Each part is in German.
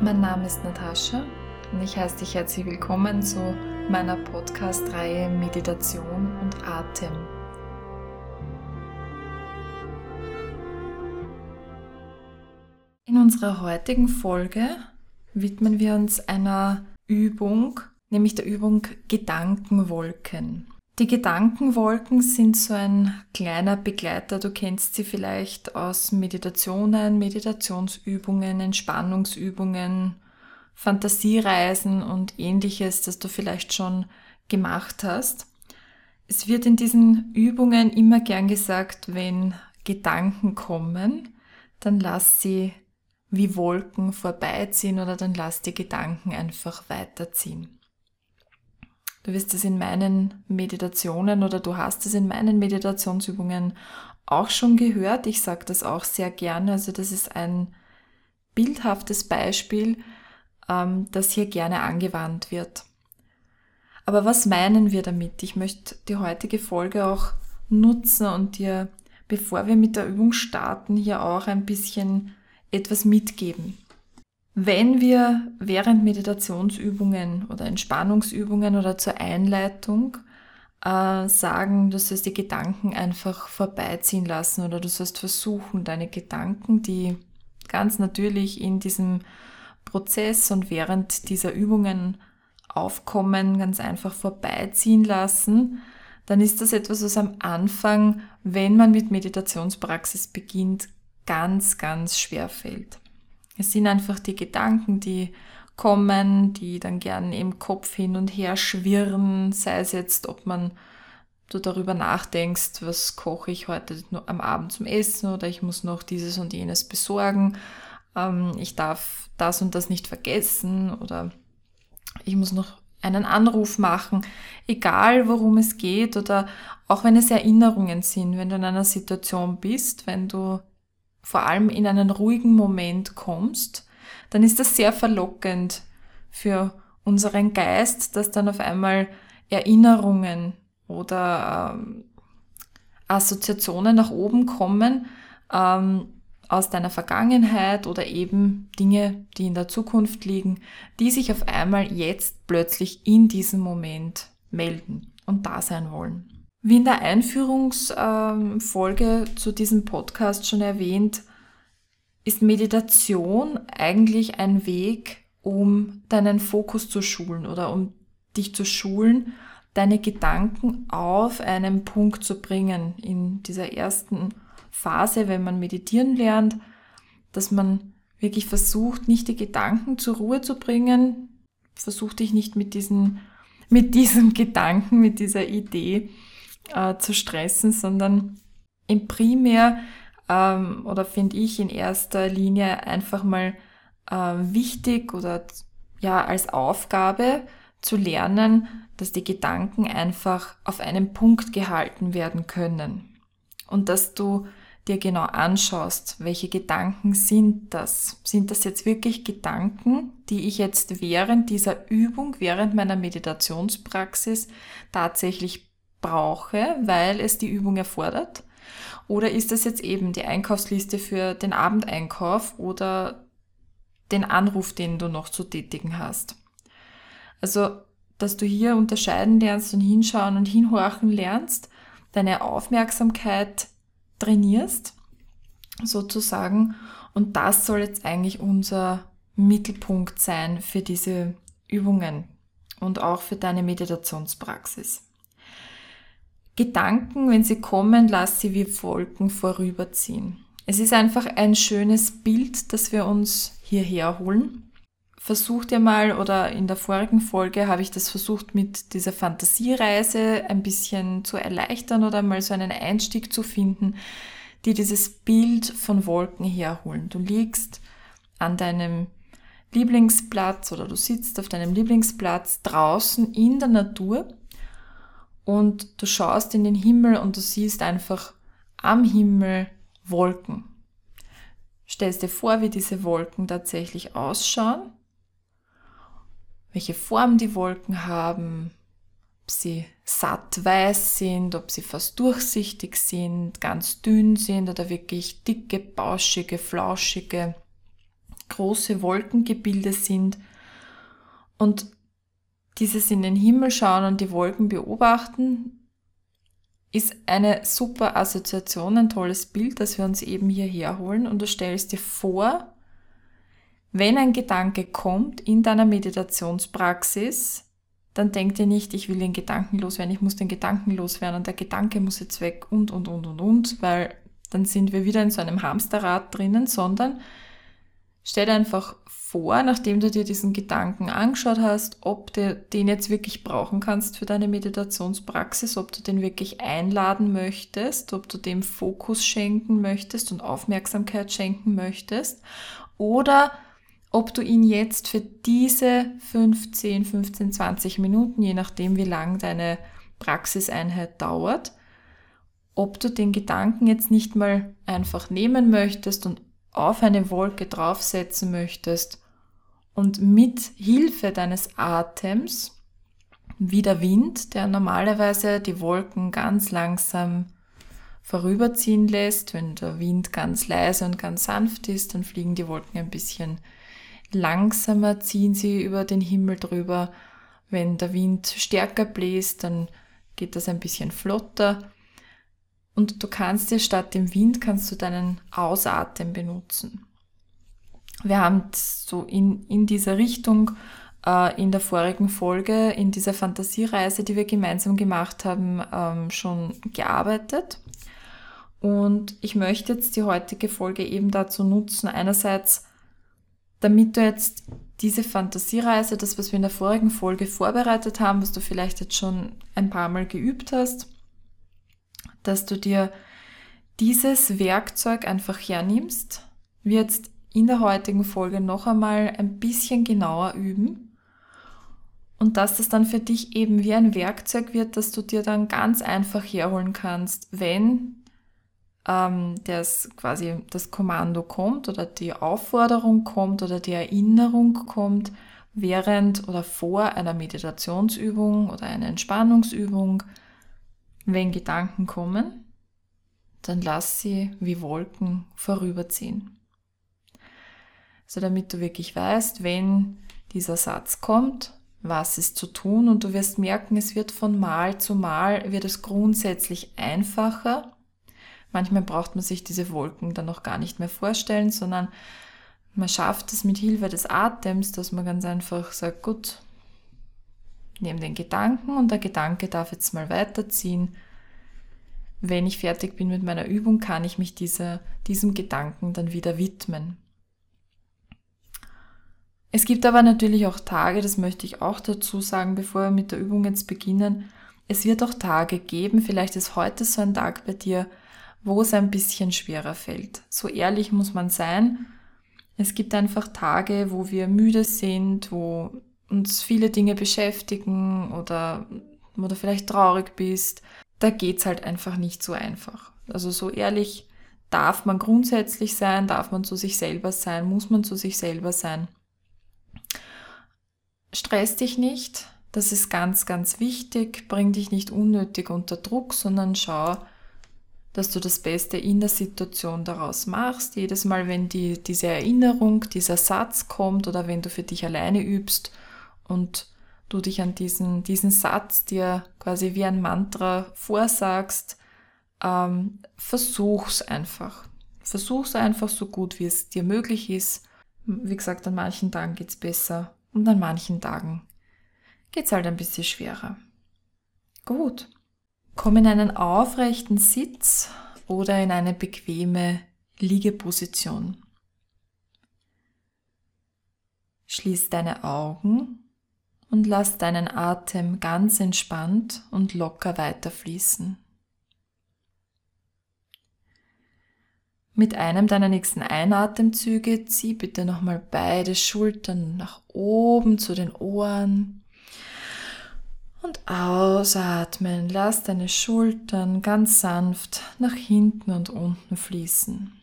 Mein Name ist Natascha und ich heiße dich herzlich willkommen zu meiner Podcast-Reihe Meditation und Atem. In unserer heutigen Folge widmen wir uns einer Übung, nämlich der Übung Gedankenwolken. Die Gedankenwolken sind so ein kleiner Begleiter. Du kennst sie vielleicht aus Meditationen, Meditationsübungen, Entspannungsübungen, Fantasiereisen und ähnliches, das du vielleicht schon gemacht hast. Es wird in diesen Übungen immer gern gesagt, wenn Gedanken kommen, dann lass sie wie Wolken vorbeiziehen oder dann lass die Gedanken einfach weiterziehen. Du wirst es in meinen Meditationen oder du hast es in meinen Meditationsübungen auch schon gehört. Ich sage das auch sehr gerne. Also das ist ein bildhaftes Beispiel, ähm, das hier gerne angewandt wird. Aber was meinen wir damit? Ich möchte die heutige Folge auch nutzen und dir, bevor wir mit der Übung starten, hier auch ein bisschen etwas mitgeben. Wenn wir während Meditationsübungen oder Entspannungsübungen oder zur Einleitung äh, sagen, du sollst die Gedanken einfach vorbeiziehen lassen oder du sollst versuchen, deine Gedanken, die ganz natürlich in diesem Prozess und während dieser Übungen aufkommen, ganz einfach vorbeiziehen lassen, dann ist das etwas, was am Anfang, wenn man mit Meditationspraxis beginnt, ganz, ganz schwer fällt. Es sind einfach die Gedanken, die kommen, die dann gern im Kopf hin und her schwirren, sei es jetzt, ob man du darüber nachdenkst, was koche ich heute am Abend zum Essen oder ich muss noch dieses und jenes besorgen, ähm, ich darf das und das nicht vergessen oder ich muss noch einen Anruf machen, egal worum es geht oder auch wenn es Erinnerungen sind, wenn du in einer Situation bist, wenn du vor allem in einen ruhigen Moment kommst, dann ist das sehr verlockend für unseren Geist, dass dann auf einmal Erinnerungen oder ähm, Assoziationen nach oben kommen ähm, aus deiner Vergangenheit oder eben Dinge, die in der Zukunft liegen, die sich auf einmal jetzt plötzlich in diesem Moment melden und da sein wollen. Wie in der Einführungsfolge zu diesem Podcast schon erwähnt, ist Meditation eigentlich ein Weg, um deinen Fokus zu schulen oder um dich zu schulen, deine Gedanken auf einen Punkt zu bringen. In dieser ersten Phase, wenn man meditieren lernt, dass man wirklich versucht, nicht die Gedanken zur Ruhe zu bringen, versucht dich nicht mit diesen, mit diesem Gedanken, mit dieser Idee äh, zu stressen, sondern im Primär ähm, oder finde ich in erster Linie einfach mal äh, wichtig oder ja als Aufgabe zu lernen, dass die Gedanken einfach auf einen Punkt gehalten werden können und dass du dir genau anschaust, welche Gedanken sind das? Sind das jetzt wirklich Gedanken, die ich jetzt während dieser Übung, während meiner Meditationspraxis tatsächlich brauche, weil es die Übung erfordert? Oder ist das jetzt eben die Einkaufsliste für den Abendeinkauf oder den Anruf, den du noch zu tätigen hast? Also, dass du hier unterscheiden lernst und hinschauen und hinhorchen lernst, deine Aufmerksamkeit trainierst, sozusagen. Und das soll jetzt eigentlich unser Mittelpunkt sein für diese Übungen und auch für deine Meditationspraxis. Gedanken, wenn sie kommen, lass sie wie Wolken vorüberziehen. Es ist einfach ein schönes Bild, das wir uns hierher holen. Versuch dir mal, oder in der vorigen Folge habe ich das versucht mit dieser Fantasiereise ein bisschen zu erleichtern oder mal so einen Einstieg zu finden, die dieses Bild von Wolken herholen. Du liegst an deinem Lieblingsplatz oder du sitzt auf deinem Lieblingsplatz draußen in der Natur und du schaust in den Himmel und du siehst einfach am Himmel Wolken. Stellst dir vor, wie diese Wolken tatsächlich ausschauen, welche Form die Wolken haben, ob sie satt weiß sind, ob sie fast durchsichtig sind, ganz dünn sind oder wirklich dicke, bauschige, flauschige, große Wolkengebilde sind und dieses in den Himmel schauen und die Wolken beobachten, ist eine super Assoziation, ein tolles Bild, das wir uns eben hierher holen. Und du stellst dir vor, wenn ein Gedanke kommt in deiner Meditationspraxis, dann denk dir nicht, ich will den Gedanken loswerden, ich muss den Gedanken loswerden und der Gedanke muss jetzt weg und, und, und, und, und, weil dann sind wir wieder in so einem Hamsterrad drinnen, sondern stell dir einfach vor, nachdem du dir diesen Gedanken angeschaut hast, ob du den jetzt wirklich brauchen kannst für deine Meditationspraxis, ob du den wirklich einladen möchtest, ob du dem Fokus schenken möchtest und Aufmerksamkeit schenken möchtest oder ob du ihn jetzt für diese 15, 15, 20 Minuten, je nachdem wie lang deine Praxiseinheit dauert, ob du den Gedanken jetzt nicht mal einfach nehmen möchtest und auf eine Wolke draufsetzen möchtest und mit Hilfe deines Atems, wie der Wind, der normalerweise die Wolken ganz langsam vorüberziehen lässt, wenn der Wind ganz leise und ganz sanft ist, dann fliegen die Wolken ein bisschen langsamer ziehen sie über den Himmel drüber. Wenn der Wind stärker bläst, dann geht das ein bisschen flotter. Und du kannst dir statt dem Wind kannst du deinen Ausatem benutzen. Wir haben so in, in dieser Richtung äh, in der vorigen Folge, in dieser Fantasiereise, die wir gemeinsam gemacht haben, ähm, schon gearbeitet. Und ich möchte jetzt die heutige Folge eben dazu nutzen, einerseits damit du jetzt diese Fantasiereise, das, was wir in der vorigen Folge vorbereitet haben, was du vielleicht jetzt schon ein paar Mal geübt hast, dass du dir dieses Werkzeug einfach hernimmst, wir jetzt in der heutigen Folge noch einmal ein bisschen genauer üben. Und dass das dann für dich eben wie ein Werkzeug wird, das du dir dann ganz einfach herholen kannst, wenn ähm, das quasi das Kommando kommt oder die Aufforderung kommt oder die Erinnerung kommt während oder vor einer Meditationsübung oder einer Entspannungsübung, wenn Gedanken kommen, dann lass sie wie Wolken vorüberziehen. So damit du wirklich weißt, wenn dieser Satz kommt, was ist zu tun und du wirst merken, es wird von Mal zu Mal, wird es grundsätzlich einfacher Manchmal braucht man sich diese Wolken dann noch gar nicht mehr vorstellen, sondern man schafft es mit Hilfe des Atems, dass man ganz einfach sagt, gut, nehme den Gedanken und der Gedanke darf jetzt mal weiterziehen. Wenn ich fertig bin mit meiner Übung, kann ich mich dieser, diesem Gedanken dann wieder widmen. Es gibt aber natürlich auch Tage, das möchte ich auch dazu sagen, bevor wir mit der Übung jetzt beginnen. Es wird auch Tage geben, vielleicht ist heute so ein Tag bei dir, wo es ein bisschen schwerer fällt. So ehrlich muss man sein. Es gibt einfach Tage, wo wir müde sind, wo uns viele Dinge beschäftigen oder wo du vielleicht traurig bist. Da geht's halt einfach nicht so einfach. Also so ehrlich darf man grundsätzlich sein, darf man zu sich selber sein, muss man zu sich selber sein. Stress dich nicht, das ist ganz, ganz wichtig. Bring dich nicht unnötig unter Druck, sondern schau, dass du das Beste in der Situation daraus machst. Jedes Mal, wenn die, diese Erinnerung, dieser Satz kommt oder wenn du für dich alleine übst und du dich an diesen, diesen Satz dir quasi wie ein Mantra vorsagst, ähm, versuch's einfach. Versuch's einfach so gut, wie es dir möglich ist. Wie gesagt, an manchen Tagen geht's besser und an manchen Tagen geht's halt ein bisschen schwerer. Gut. Komm in einen aufrechten Sitz oder in eine bequeme Liegeposition. Schließ deine Augen und lass deinen Atem ganz entspannt und locker weiterfließen. Mit einem deiner nächsten Einatemzüge zieh bitte nochmal beide Schultern nach oben zu den Ohren und ausatmen, lass deine Schultern ganz sanft nach hinten und unten fließen.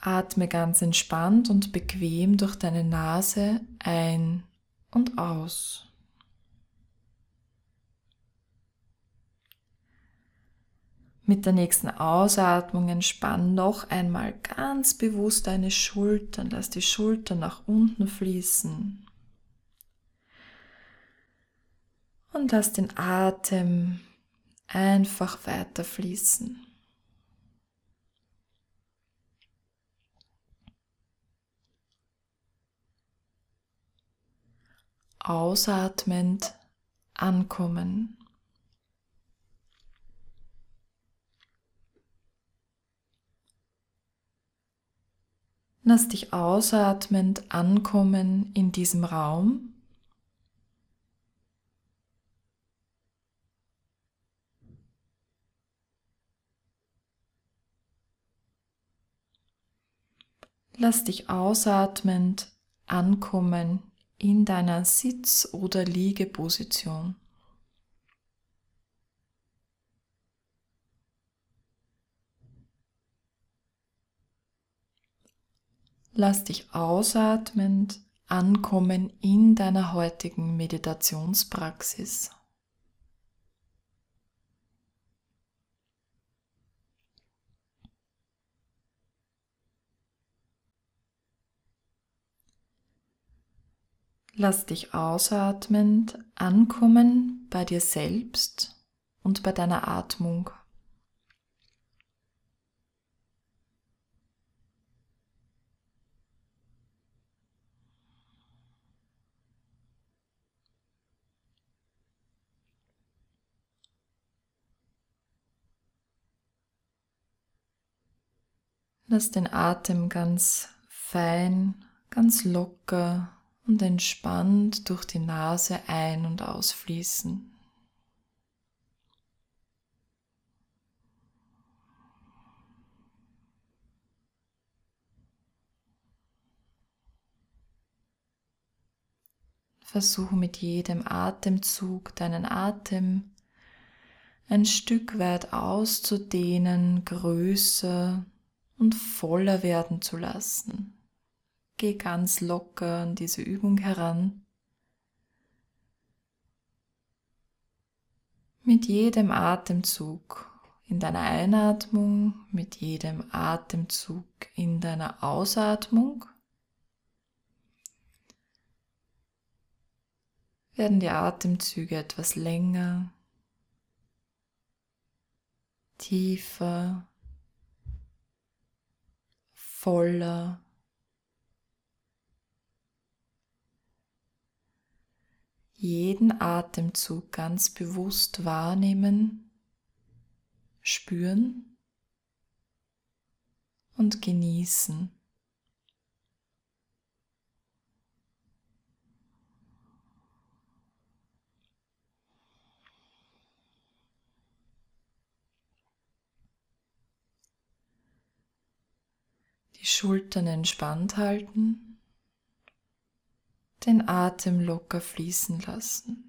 Atme ganz entspannt und bequem durch deine Nase ein und aus. Mit der nächsten Ausatmung entspann noch einmal ganz bewusst deine Schultern. Lass die Schultern nach unten fließen. Und lass den Atem einfach weiter fließen. Ausatmend ankommen. Lass dich ausatmend ankommen in diesem Raum. Lass dich ausatmend ankommen in deiner Sitz- oder Liegeposition. Lass dich ausatmend ankommen in deiner heutigen Meditationspraxis. Lass dich ausatmend ankommen bei dir selbst und bei deiner Atmung. Lass den Atem ganz fein, ganz locker und entspannt durch die Nase ein- und ausfließen. Versuche mit jedem Atemzug deinen Atem ein Stück weit auszudehnen, größer und voller werden zu lassen. Geh ganz locker an diese Übung heran. Mit jedem Atemzug in deiner Einatmung, mit jedem Atemzug in deiner Ausatmung werden die Atemzüge etwas länger, tiefer, voller jeden Atemzug ganz bewusst wahrnehmen, spüren und genießen. Die Schultern entspannt halten den Atem locker fließen lassen.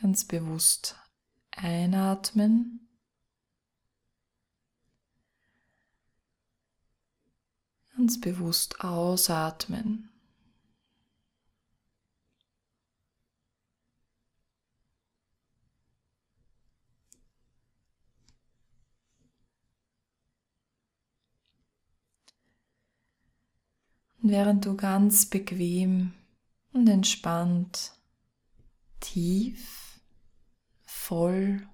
Ganz bewusst einatmen. Ganz bewusst ausatmen. Und während du ganz bequem und entspannt, tief, voll,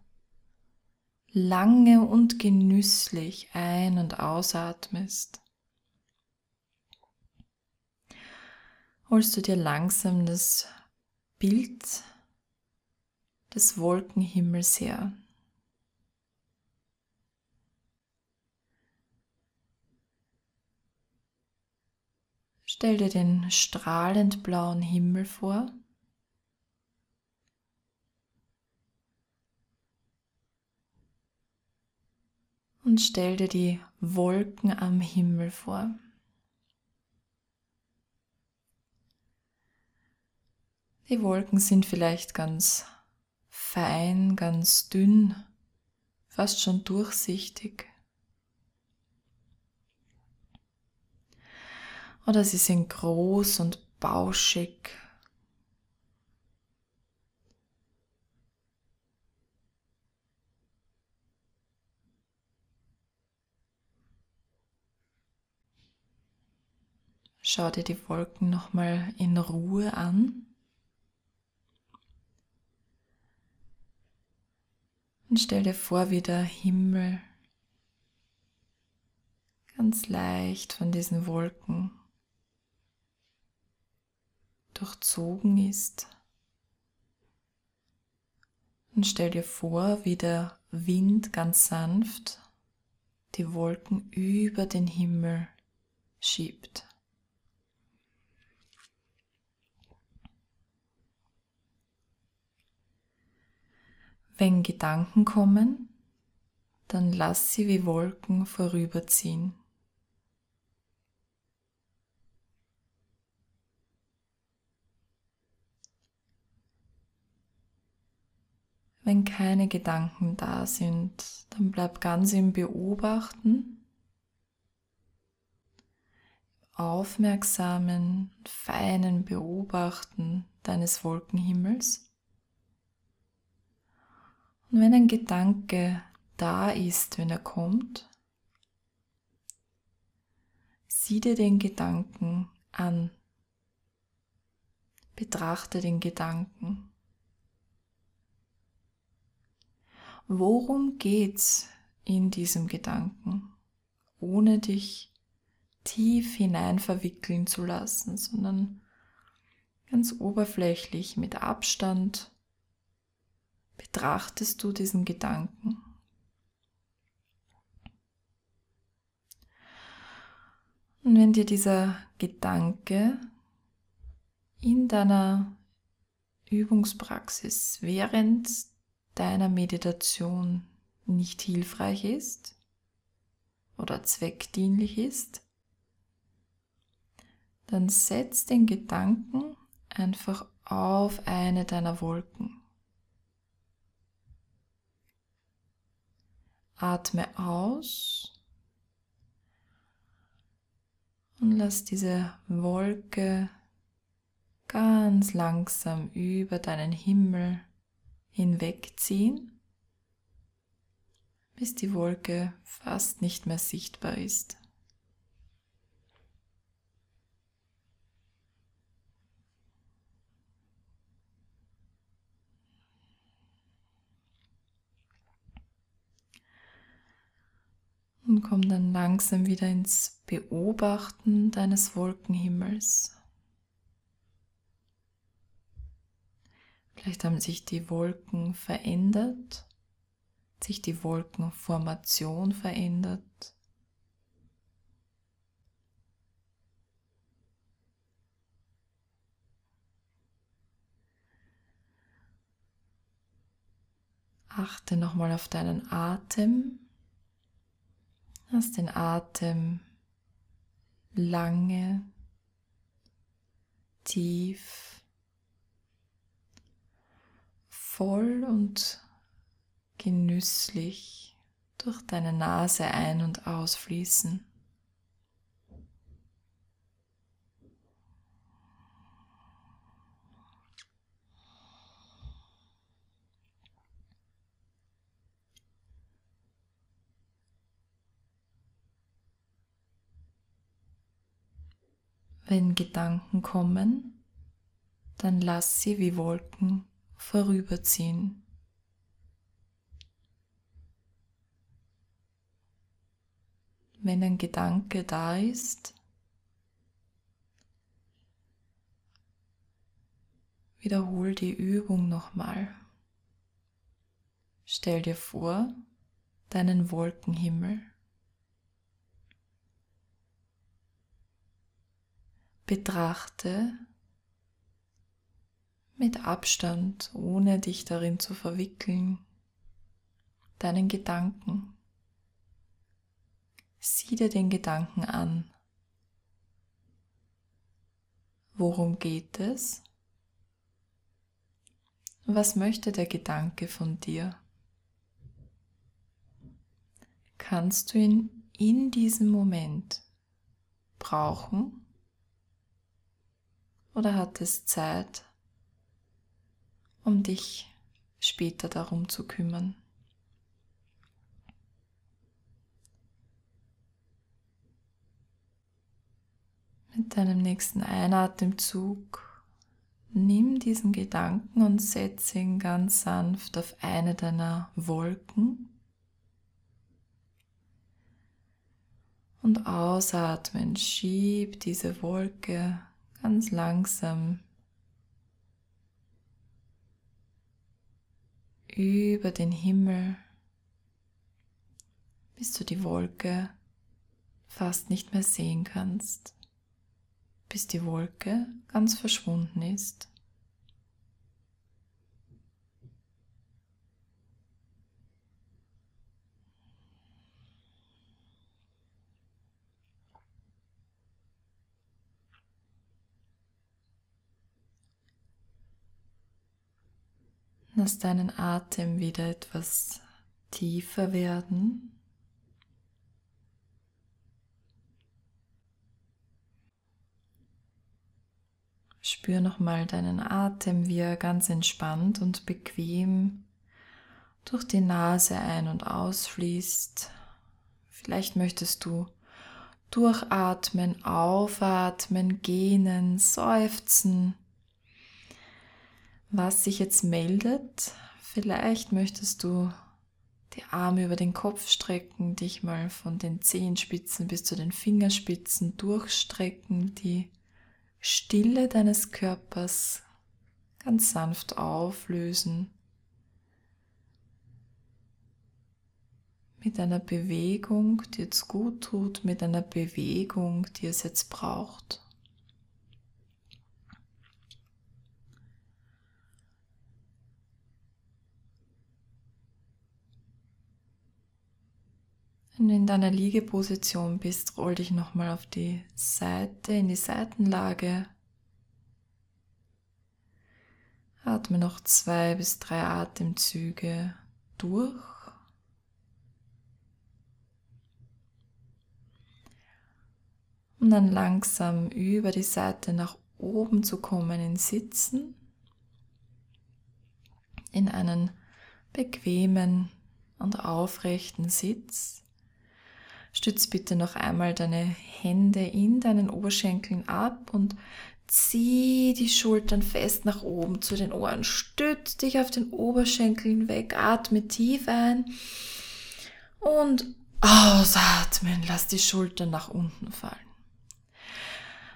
lange und genüsslich ein- und ausatmest, holst du dir langsam das Bild des Wolkenhimmels her. Stell dir den strahlend blauen Himmel vor. Und stell dir die Wolken am Himmel vor. Die Wolken sind vielleicht ganz fein, ganz dünn, fast schon durchsichtig. Oder sie sind groß und bauschig. Schau dir die Wolken nochmal in Ruhe an. Und stell dir vor, wie der Himmel ganz leicht von diesen Wolken durchzogen ist. Und stell dir vor, wie der Wind ganz sanft die Wolken über den Himmel schiebt. Wenn Gedanken kommen, dann lass sie wie Wolken vorüberziehen. Wenn keine Gedanken da sind, dann bleib ganz im Beobachten, aufmerksamen, feinen Beobachten deines Wolkenhimmels. Und wenn ein Gedanke da ist, wenn er kommt, sieh dir den Gedanken an. Betrachte den Gedanken. Worum geht's in diesem Gedanken, ohne dich tief hinein verwickeln zu lassen, sondern ganz oberflächlich mit Abstand betrachtest du diesen Gedanken. Und wenn dir dieser Gedanke in deiner Übungspraxis während deiner Meditation nicht hilfreich ist oder zweckdienlich ist, dann setz den Gedanken einfach auf eine deiner Wolken. Atme aus und lass diese Wolke ganz langsam über deinen Himmel hinwegziehen, bis die Wolke fast nicht mehr sichtbar ist. Und komm dann langsam wieder ins Beobachten deines Wolkenhimmels. Vielleicht haben sich die Wolken verändert, sich die Wolkenformation verändert. Achte nochmal auf deinen Atem. Lass den Atem lange, tief, voll und genüsslich durch deine Nase ein- und ausfließen. Wenn Gedanken kommen, dann lass sie wie Wolken vorüberziehen. Wenn ein Gedanke da ist, wiederhol die Übung nochmal. Stell dir vor deinen Wolkenhimmel. Betrachte mit Abstand, ohne dich darin zu verwickeln, deinen Gedanken. Sieh dir den Gedanken an. Worum geht es? Was möchte der Gedanke von dir? Kannst du ihn in diesem Moment brauchen? Oder hat es Zeit, um dich später darum zu kümmern? Mit deinem nächsten Einatemzug nimm diesen Gedanken und setze ihn ganz sanft auf eine deiner Wolken. Und ausatmen, schieb diese Wolke ganz langsam über den Himmel, bis du die Wolke fast nicht mehr sehen kannst, bis die Wolke ganz verschwunden ist. Lass deinen Atem wieder etwas tiefer werden. Spür nochmal deinen Atem, wie er ganz entspannt und bequem durch die Nase ein- und ausfließt. Vielleicht möchtest du durchatmen, aufatmen, gähnen, seufzen was sich jetzt meldet. Vielleicht möchtest du die Arme über den Kopf strecken, dich mal von den Zehenspitzen bis zu den Fingerspitzen durchstrecken, die Stille deines Körpers ganz sanft auflösen. Mit einer Bewegung, die jetzt gut tut, mit einer Bewegung, die es jetzt braucht. Wenn du in deiner Liegeposition bist, roll dich nochmal auf die Seite, in die Seitenlage. Atme noch zwei bis drei Atemzüge durch. Und dann langsam über die Seite nach oben zu kommen in Sitzen. In einen bequemen und aufrechten Sitz. Stütz bitte noch einmal deine Hände in deinen Oberschenkeln ab und zieh die Schultern fest nach oben zu den Ohren. Stütz dich auf den Oberschenkeln weg, atme tief ein und ausatmen. Lass die Schultern nach unten fallen.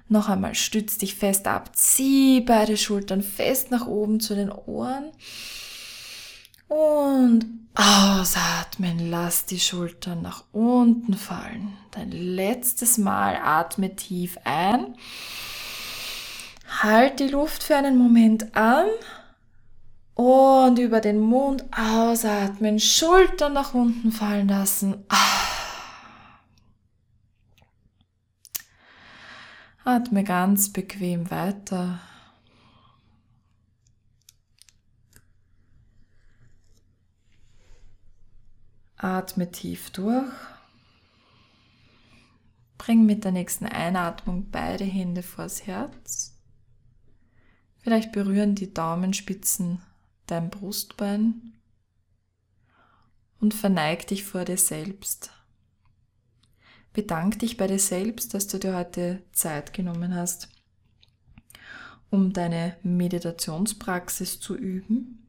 Noch einmal stütz dich fest ab, zieh beide Schultern fest nach oben zu den Ohren und ausatmen, lass die Schultern nach unten fallen. Dein letztes Mal atme tief ein. Halt die Luft für einen Moment an und über den Mund ausatmen, Schultern nach unten fallen lassen. Atme ganz bequem weiter. Atme tief durch. Bring mit der nächsten Einatmung beide Hände vors Herz. Vielleicht berühren die Daumenspitzen dein Brustbein und verneig dich vor dir selbst. Bedank dich bei dir selbst, dass du dir heute Zeit genommen hast, um deine Meditationspraxis zu üben.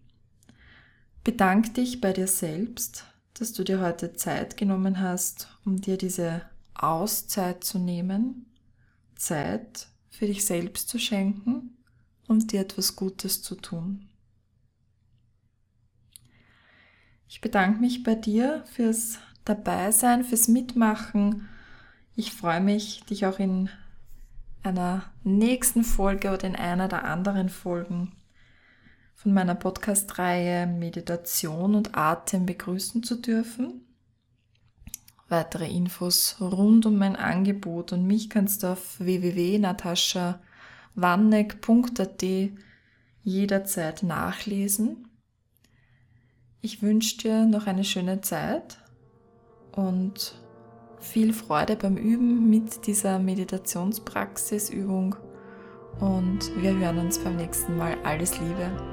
Bedank dich bei dir selbst, dass du dir heute Zeit genommen hast, um dir diese Auszeit zu nehmen, Zeit für dich selbst zu schenken und dir etwas Gutes zu tun. Ich bedanke mich bei dir fürs Dabeisein, fürs Mitmachen. Ich freue mich, dich auch in einer nächsten Folge oder in einer der anderen Folgen von meiner Podcast-Reihe Meditation und Atem begrüßen zu dürfen. Weitere Infos rund um mein Angebot und mich kannst du auf www.nataschawanneck.at jederzeit nachlesen. Ich wünsche dir noch eine schöne Zeit und viel Freude beim Üben mit dieser Meditationspraxisübung und wir hören uns beim nächsten Mal. Alles Liebe.